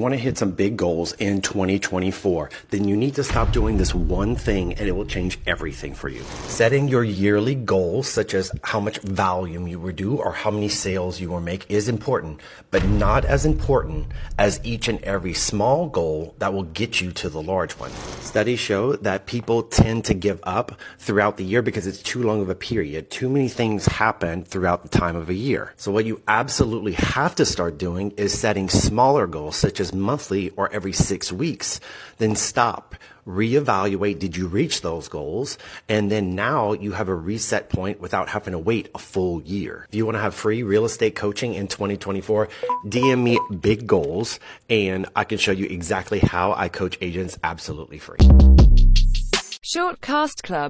want to hit some big goals in 2024, then you need to stop doing this one thing and it will change everything for you. Setting your yearly goals, such as how much volume you will do or how many sales you will make is important, but not as important as each and every small goal that will get you to the large one. Studies show that people tend to give up throughout the year because it's too long of a period. Too many things happen throughout the time of a year. So what you absolutely have to start doing is setting smaller goals, such as monthly or every six weeks, then stop, reevaluate, did you reach those goals? And then now you have a reset point without having to wait a full year. If you want to have free real estate coaching in 2024, DM me big goals and I can show you exactly how I coach agents absolutely free. Shortcast Club